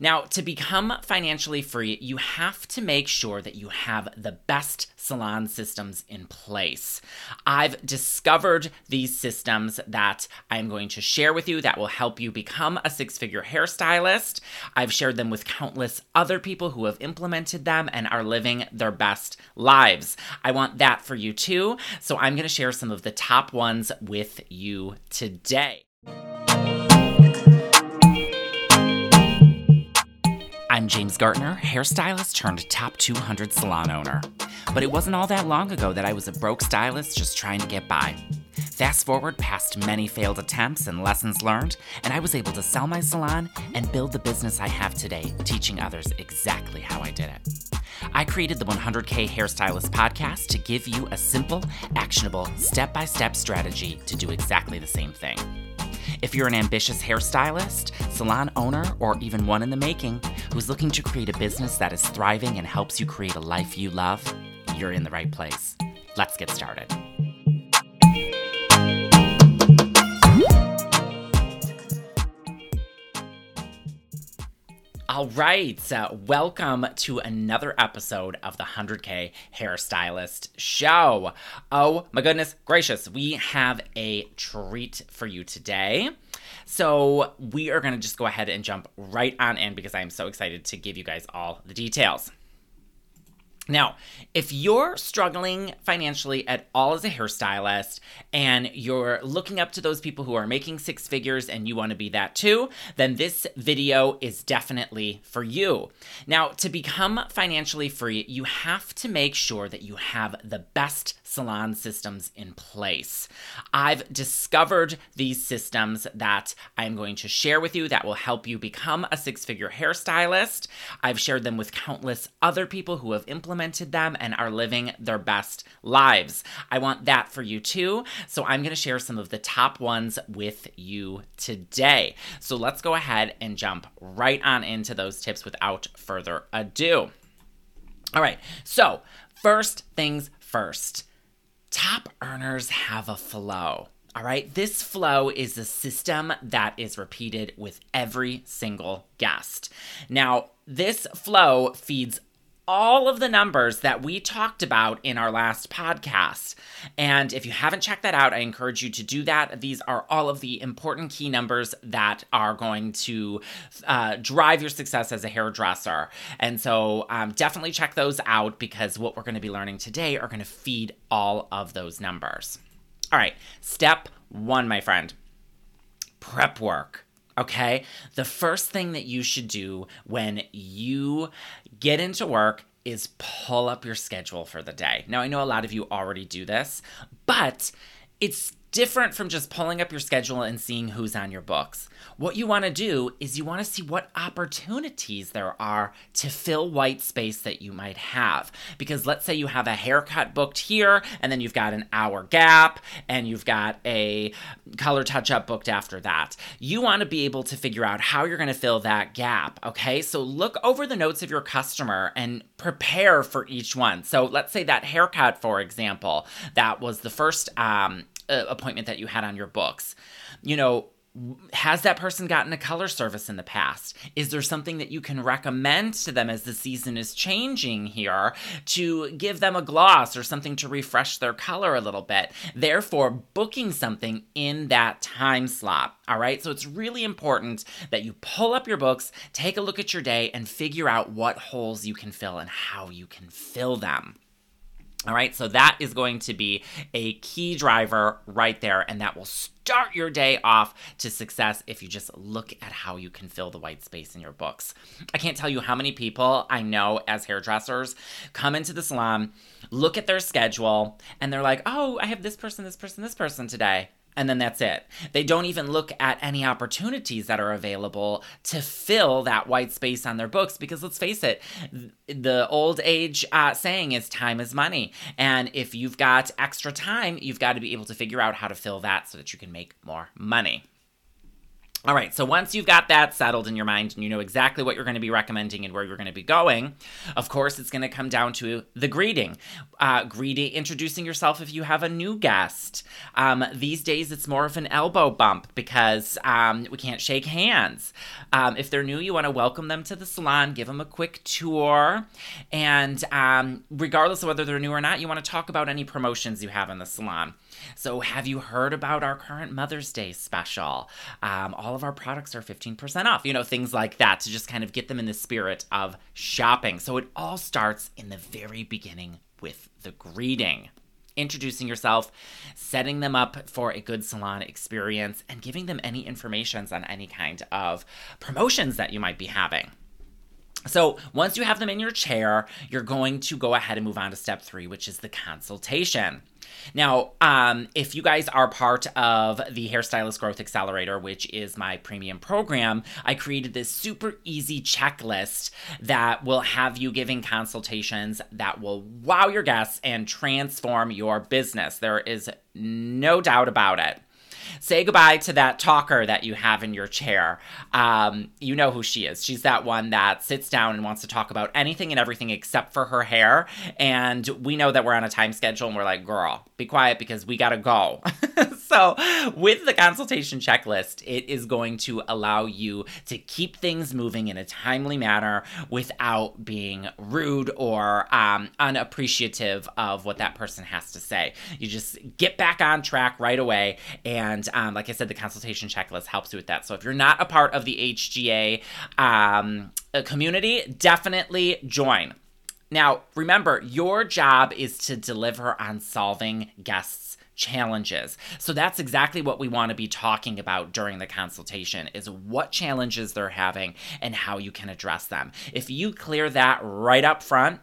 Now, to become financially free, you have to make sure that you have the best salon systems in place. I've discovered these systems that I'm going to share with you that will help you become a six figure hairstylist. I've shared them with countless other people who have implemented them and are living their best lives. I want that for you too. So I'm going to share some of the top ones with you today. I'm James Gartner, hairstylist turned top 200 salon owner. But it wasn't all that long ago that I was a broke stylist just trying to get by. Fast forward past many failed attempts and lessons learned, and I was able to sell my salon and build the business I have today, teaching others exactly how I did it. I created the 100K Hairstylist podcast to give you a simple, actionable, step by step strategy to do exactly the same thing. If you're an ambitious hairstylist, salon owner, or even one in the making who's looking to create a business that is thriving and helps you create a life you love, you're in the right place. Let's get started. All right, so welcome to another episode of the 100K Hairstylist Show. Oh my goodness gracious, we have a treat for you today. So, we are going to just go ahead and jump right on in because I'm so excited to give you guys all the details. Now, if you're struggling financially at all as a hairstylist and you're looking up to those people who are making six figures and you want to be that too, then this video is definitely for you. Now, to become financially free, you have to make sure that you have the best salon systems in place. I've discovered these systems that I'm going to share with you that will help you become a six figure hairstylist. I've shared them with countless other people who have implemented them and are living their best lives. I want that for you too. So I'm going to share some of the top ones with you today. So let's go ahead and jump right on into those tips without further ado. All right, so first things first top earners have a flow. All right, this flow is a system that is repeated with every single guest. Now, this flow feeds all of the numbers that we talked about in our last podcast. And if you haven't checked that out, I encourage you to do that. These are all of the important key numbers that are going to uh, drive your success as a hairdresser. And so um, definitely check those out because what we're going to be learning today are going to feed all of those numbers. All right, step one, my friend prep work. Okay. The first thing that you should do when you get into work is pull up your schedule for the day. Now, I know a lot of you already do this, but it's different from just pulling up your schedule and seeing who's on your books. What you want to do is you want to see what opportunities there are to fill white space that you might have. Because let's say you have a haircut booked here, and then you've got an hour gap, and you've got a color touch up booked after that. You want to be able to figure out how you're going to fill that gap, okay? So look over the notes of your customer and prepare for each one. So let's say that haircut, for example, that was the first um, uh, appointment that you had on your books. You know, has that person gotten a color service in the past? Is there something that you can recommend to them as the season is changing here to give them a gloss or something to refresh their color a little bit? Therefore, booking something in that time slot. All right. So it's really important that you pull up your books, take a look at your day, and figure out what holes you can fill and how you can fill them. All right, so that is going to be a key driver right there, and that will start your day off to success if you just look at how you can fill the white space in your books. I can't tell you how many people I know as hairdressers come into the salon, look at their schedule, and they're like, oh, I have this person, this person, this person today and then that's it. They don't even look at any opportunities that are available to fill that white space on their books because let's face it, the old age uh, saying is time is money. And if you've got extra time, you've got to be able to figure out how to fill that so that you can make more money. All right, so once you've got that settled in your mind and you know exactly what you're going to be recommending and where you're going to be going, of course, it's going to come down to the greeting. Uh, greeting, introducing yourself if you have a new guest. Um, these days, it's more of an elbow bump because um, we can't shake hands. Um, if they're new, you want to welcome them to the salon, give them a quick tour, and um, regardless of whether they're new or not, you want to talk about any promotions you have in the salon. So, have you heard about our current Mother's Day special? Um, all of our products are 15% off, you know, things like that to just kind of get them in the spirit of shopping. So, it all starts in the very beginning with the greeting introducing yourself, setting them up for a good salon experience, and giving them any informations on any kind of promotions that you might be having. So, once you have them in your chair, you're going to go ahead and move on to step three, which is the consultation. Now, um, if you guys are part of the Hairstylist Growth Accelerator, which is my premium program, I created this super easy checklist that will have you giving consultations that will wow your guests and transform your business. There is no doubt about it. Say goodbye to that talker that you have in your chair. Um, you know who she is. She's that one that sits down and wants to talk about anything and everything except for her hair. And we know that we're on a time schedule and we're like, girl, be quiet because we got to go. so, with the consultation checklist, it is going to allow you to keep things moving in a timely manner without being rude or um, unappreciative of what that person has to say. You just get back on track right away and and um, like I said, the consultation checklist helps you with that. So if you're not a part of the HGA um, uh, community, definitely join. Now, remember, your job is to deliver on solving guests' challenges. So that's exactly what we want to be talking about during the consultation is what challenges they're having and how you can address them. If you clear that right up front,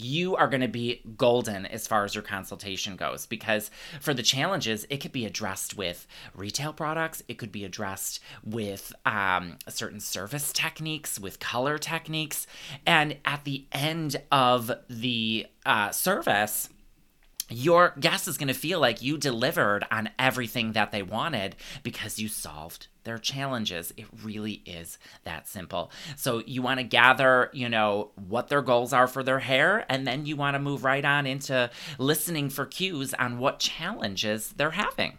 you are going to be golden as far as your consultation goes because for the challenges it could be addressed with retail products it could be addressed with um, certain service techniques with color techniques and at the end of the uh, service your guest is going to feel like you delivered on everything that they wanted because you solved their challenges. It really is that simple. So you want to gather, you know, what their goals are for their hair, and then you want to move right on into listening for cues on what challenges they're having.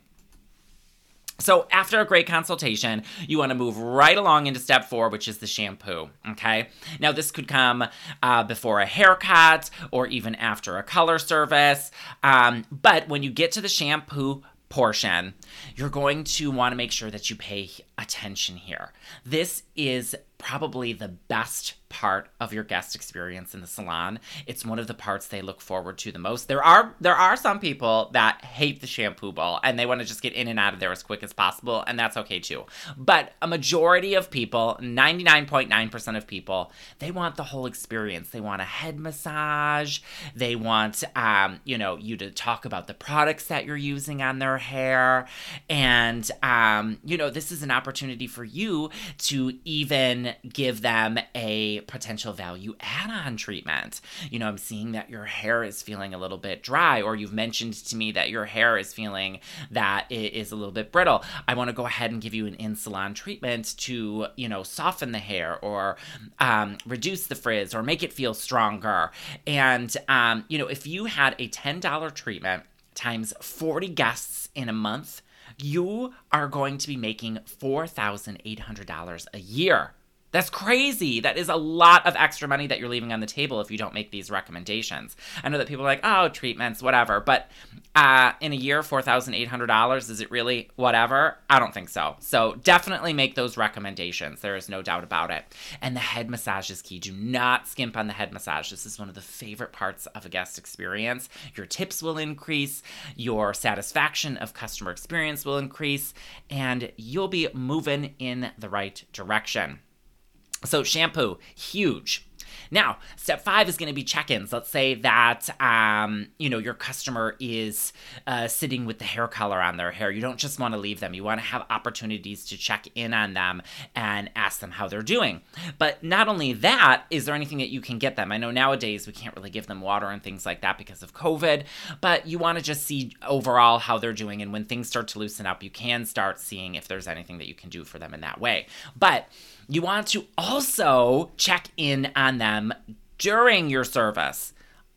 So, after a great consultation, you want to move right along into step four, which is the shampoo. Okay. Now, this could come uh, before a haircut or even after a color service. Um, but when you get to the shampoo portion, you're going to want to make sure that you pay attention here. This is probably the best part of your guest experience in the salon. It's one of the parts they look forward to the most. There are there are some people that hate the shampoo bowl and they want to just get in and out of there as quick as possible and that's okay too. But a majority of people, 99.9% of people, they want the whole experience. They want a head massage. They want um, you know, you to talk about the products that you're using on their hair and um, you know, this is an opportunity for you to even give them a potential value add on treatment. You know, I'm seeing that your hair is feeling a little bit dry, or you've mentioned to me that your hair is feeling that it is a little bit brittle. I want to go ahead and give you an in salon treatment to, you know, soften the hair or um, reduce the frizz or make it feel stronger. And, um, you know, if you had a $10 treatment times 40 guests in a month, you are going to be making $4,800 a year. That's crazy. That is a lot of extra money that you're leaving on the table if you don't make these recommendations. I know that people are like, oh, treatments, whatever. But uh, in a year, $4,800, is it really whatever? I don't think so. So definitely make those recommendations. There is no doubt about it. And the head massage is key. Do not skimp on the head massage. This is one of the favorite parts of a guest experience. Your tips will increase, your satisfaction of customer experience will increase, and you'll be moving in the right direction. So, shampoo, huge. Now, step five is going to be check-ins. Let's say that um, you know your customer is uh, sitting with the hair color on their hair. You don't just want to leave them. You want to have opportunities to check in on them and ask them how they're doing. But not only that, is there anything that you can get them? I know nowadays we can't really give them water and things like that because of COVID, but you want to just see overall how they're doing. And when things start to loosen up, you can start seeing if there's anything that you can do for them in that way. But you want to also check in on them during your service.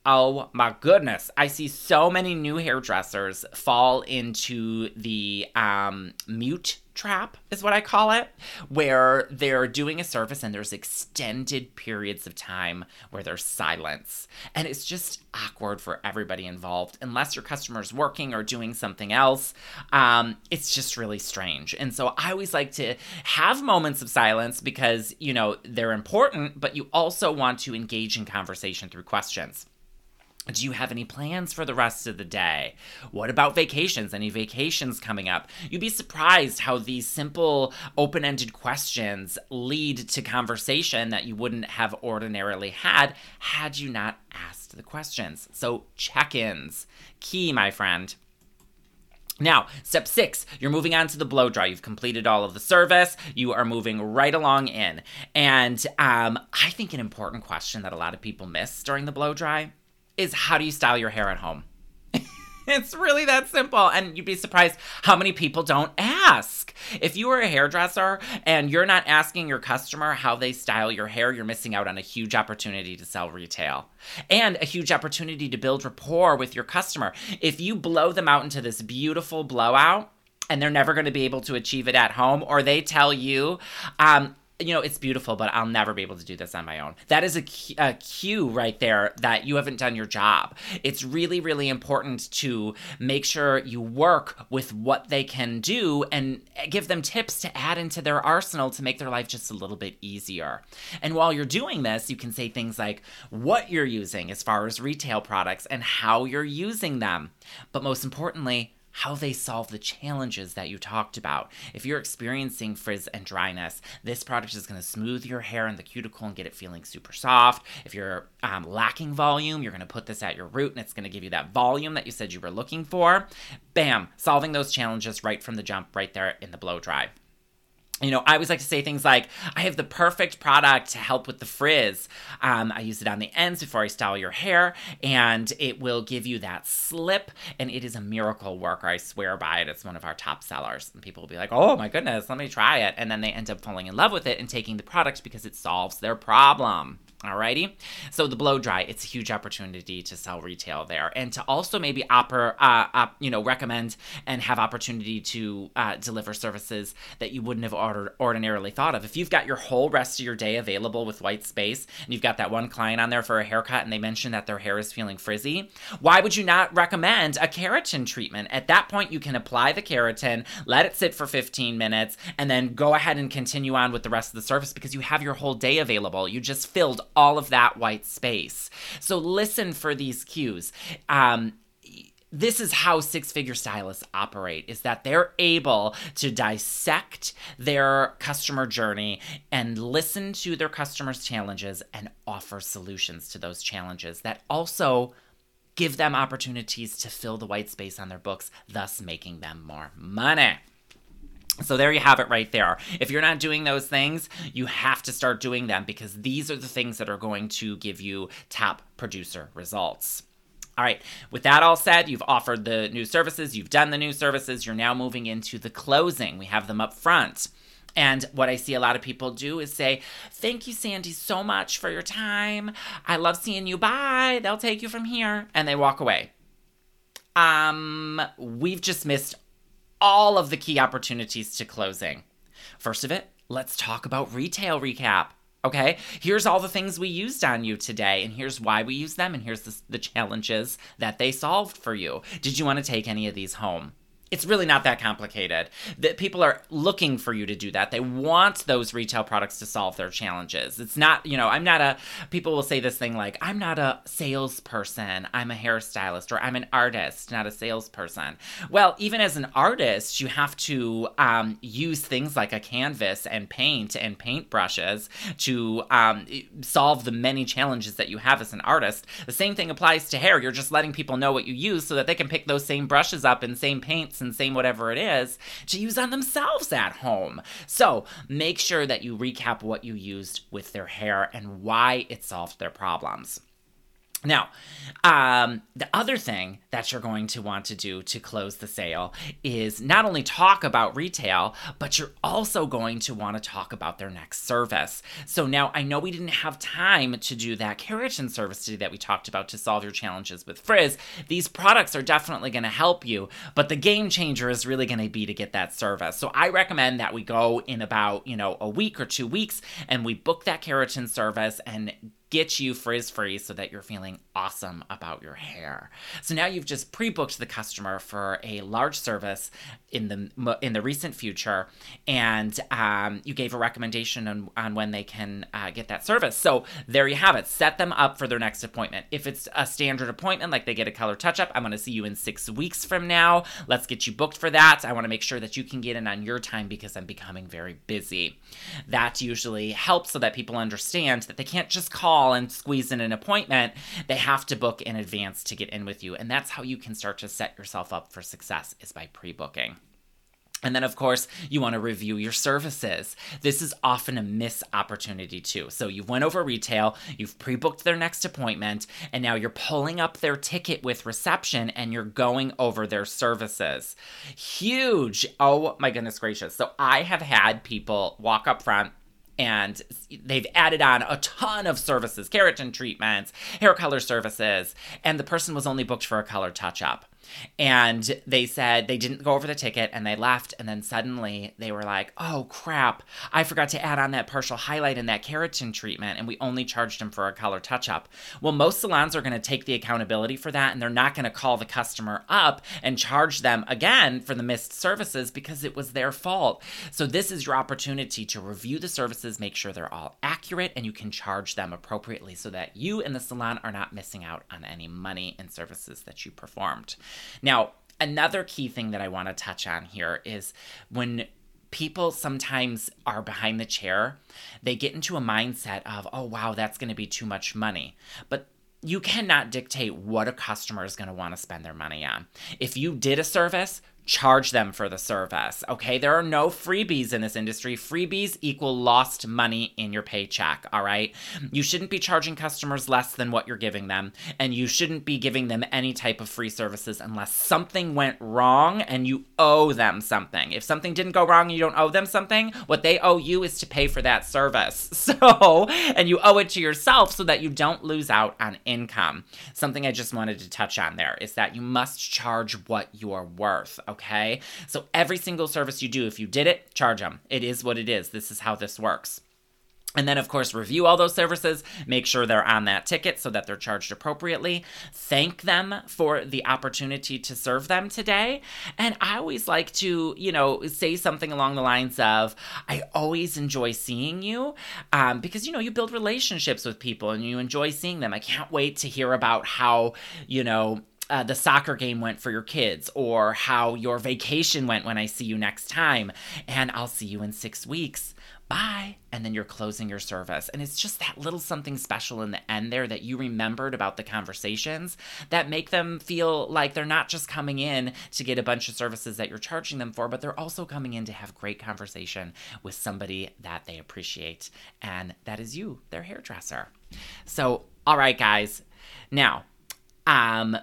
Oh my goodness. I see so many new hairdressers fall into the um, mute trap, is what I call it, where they're doing a service and there's extended periods of time where there's silence. And it's just awkward for everybody involved. Unless your customer's working or doing something else, um, it's just really strange. And so I always like to have moments of silence because, you know, they're important, but you also want to engage in conversation through questions. Do you have any plans for the rest of the day? What about vacations? Any vacations coming up? You'd be surprised how these simple, open ended questions lead to conversation that you wouldn't have ordinarily had had you not asked the questions. So, check ins. Key, my friend. Now, step six, you're moving on to the blow dry. You've completed all of the service. You are moving right along in. And um, I think an important question that a lot of people miss during the blow dry is how do you style your hair at home? it's really that simple. And you'd be surprised how many people don't ask. If you are a hairdresser and you're not asking your customer how they style your hair, you're missing out on a huge opportunity to sell retail and a huge opportunity to build rapport with your customer. If you blow them out into this beautiful blowout, and they're never going to be able to achieve it at home, or they tell you, um, you know, it's beautiful, but I'll never be able to do this on my own. That is a, a cue right there that you haven't done your job. It's really, really important to make sure you work with what they can do and give them tips to add into their arsenal to make their life just a little bit easier. And while you're doing this, you can say things like what you're using as far as retail products and how you're using them. But most importantly, how they solve the challenges that you talked about. If you're experiencing frizz and dryness, this product is going to smooth your hair and the cuticle and get it feeling super soft. If you're um, lacking volume, you're going to put this at your root and it's going to give you that volume that you said you were looking for. Bam, solving those challenges right from the jump, right there in the blow dry you know, I always like to say things like, I have the perfect product to help with the frizz. Um, I use it on the ends before I style your hair, and it will give you that slip. And it is a miracle worker. I swear by it. It's one of our top sellers. And people will be like, oh my goodness, let me try it. And then they end up falling in love with it and taking the product because it solves their problem. Alrighty. So the blow dry, it's a huge opportunity to sell retail there, and to also maybe oper, uh, op, you know, recommend and have opportunity to uh, deliver services that you wouldn't have ordered, ordinarily thought of. If you've got your whole rest of your day available with white space, and you've got that one client on there for a haircut, and they mention that their hair is feeling frizzy, why would you not recommend a keratin treatment? At that point, you can apply the keratin, let it sit for 15 minutes, and then go ahead and continue on with the rest of the service because you have your whole day available. You just filled all of that white space. So listen for these cues. Um, this is how six figure stylists operate is that they're able to dissect their customer journey and listen to their customers challenges and offer solutions to those challenges that also give them opportunities to fill the white space on their books thus making them more money so there you have it right there. If you're not doing those things, you have to start doing them because these are the things that are going to give you top producer results. All right, with that all said, you've offered the new services, you've done the new services, you're now moving into the closing. We have them up front. And what I see a lot of people do is say, Thank you, Sandy, so much for your time. I love seeing you. Bye. They'll take you from here. And they walk away. Um, we've just missed all of the key opportunities to closing. First of it, let's talk about retail recap. Okay, here's all the things we used on you today, and here's why we used them, and here's the, the challenges that they solved for you. Did you want to take any of these home? It's really not that complicated. That people are looking for you to do that. They want those retail products to solve their challenges. It's not, you know, I'm not a people will say this thing like, I'm not a salesperson, I'm a hairstylist, or I'm an artist, not a salesperson. Well, even as an artist, you have to um, use things like a canvas and paint and paint brushes to um, solve the many challenges that you have as an artist. The same thing applies to hair. You're just letting people know what you use so that they can pick those same brushes up and same and same whatever it is to use on themselves at home. So make sure that you recap what you used with their hair and why it solved their problems. Now, um, the other thing that you're going to want to do to close the sale is not only talk about retail, but you're also going to want to talk about their next service. So now I know we didn't have time to do that keratin service today that we talked about to solve your challenges with frizz. These products are definitely going to help you, but the game changer is really going to be to get that service. So I recommend that we go in about, you know, a week or two weeks and we book that keratin service and get you frizz free so that you're feeling awesome about your hair. So now you've just pre-booked the customer for a large service in the in the recent future, and um, you gave a recommendation on, on when they can uh, get that service. So there you have it. Set them up for their next appointment. If it's a standard appointment, like they get a color touch up, I'm going to see you in six weeks from now. Let's get you booked for that. I want to make sure that you can get in on your time because I'm becoming very busy. That usually helps so that people understand that they can't just call call and squeeze in an appointment, they have to book in advance to get in with you. And that's how you can start to set yourself up for success is by pre-booking. And then, of course, you want to review your services. This is often a miss opportunity too. So you've went over retail, you've pre-booked their next appointment, and now you're pulling up their ticket with reception and you're going over their services. Huge. Oh my goodness gracious. So I have had people walk up front and they've added on a ton of services keratin treatments hair color services and the person was only booked for a color touch up and they said they didn't go over the ticket and they left. And then suddenly they were like, oh crap, I forgot to add on that partial highlight and that keratin treatment. And we only charged them for a color touch up. Well, most salons are going to take the accountability for that and they're not going to call the customer up and charge them again for the missed services because it was their fault. So this is your opportunity to review the services, make sure they're all accurate, and you can charge them appropriately so that you and the salon are not missing out on any money and services that you performed. Now, another key thing that I want to touch on here is when people sometimes are behind the chair, they get into a mindset of, oh, wow, that's going to be too much money. But you cannot dictate what a customer is going to want to spend their money on. If you did a service, charge them for the service. Okay, there are no freebies in this industry. Freebies equal lost money in your paycheck. All right, you shouldn't be charging customers less than what you're giving them, and you shouldn't be giving them any type of free services unless something went wrong and you owe them something. If something didn't go wrong and you don't owe them something, what they owe you is to pay for that service. So, and you owe it to yourself so that you don't lose out on income. Something I just wanted to touch on there is that you must charge what you're worth. Okay? So every single service you do, if you did it, charge them. It is what it is. This is how this works. And then, of course, review all those services, make sure they're on that ticket so that they're charged appropriately. Thank them for the opportunity to serve them today. And I always like to, you know, say something along the lines of, I always enjoy seeing you um, because, you know, you build relationships with people and you enjoy seeing them. I can't wait to hear about how, you know, uh, the soccer game went for your kids or how your vacation went when I see you next time. And I'll see you in six weeks. Bye. And then you're closing your service. And it's just that little something special in the end there that you remembered about the conversations that make them feel like they're not just coming in to get a bunch of services that you're charging them for, but they're also coming in to have great conversation with somebody that they appreciate. And that is you, their hairdresser. So, all right, guys. Now, um,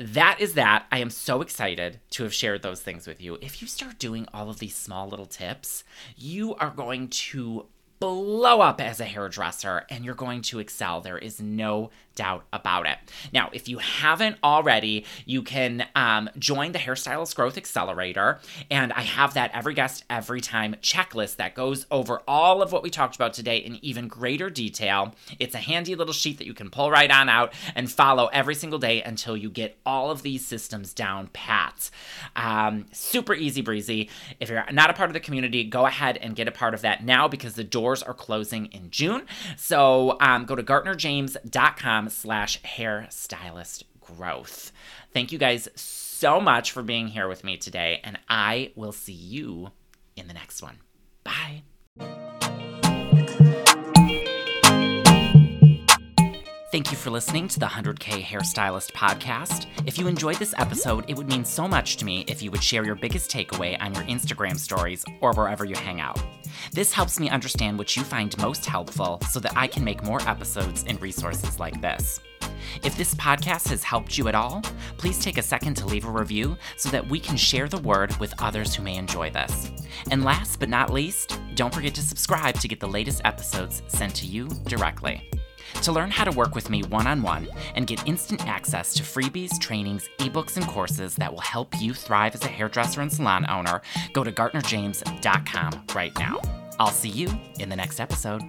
that is that. I am so excited to have shared those things with you. If you start doing all of these small little tips, you are going to blow up as a hairdresser and you're going to excel. There is no doubt about it. Now, if you haven't already, you can um, join the Hairstylist Growth Accelerator. And I have that every guest, every time checklist that goes over all of what we talked about today in even greater detail. It's a handy little sheet that you can pull right on out and follow every single day until you get all of these systems down pat. Um, super easy breezy. If you're not a part of the community, go ahead and get a part of that now because the doors are closing in June. So um, go to gartnerjames.com slash hairstylist growth. Thank you guys so much for being here with me today, and I will see you in the next one. Bye. Thank you for listening to the 100K Hairstylist podcast. If you enjoyed this episode, it would mean so much to me if you would share your biggest takeaway on your Instagram stories or wherever you hang out. This helps me understand what you find most helpful so that I can make more episodes and resources like this. If this podcast has helped you at all, please take a second to leave a review so that we can share the word with others who may enjoy this. And last but not least, don't forget to subscribe to get the latest episodes sent to you directly. To learn how to work with me one on one and get instant access to freebies, trainings, ebooks, and courses that will help you thrive as a hairdresser and salon owner, go to GartnerJames.com right now. I'll see you in the next episode.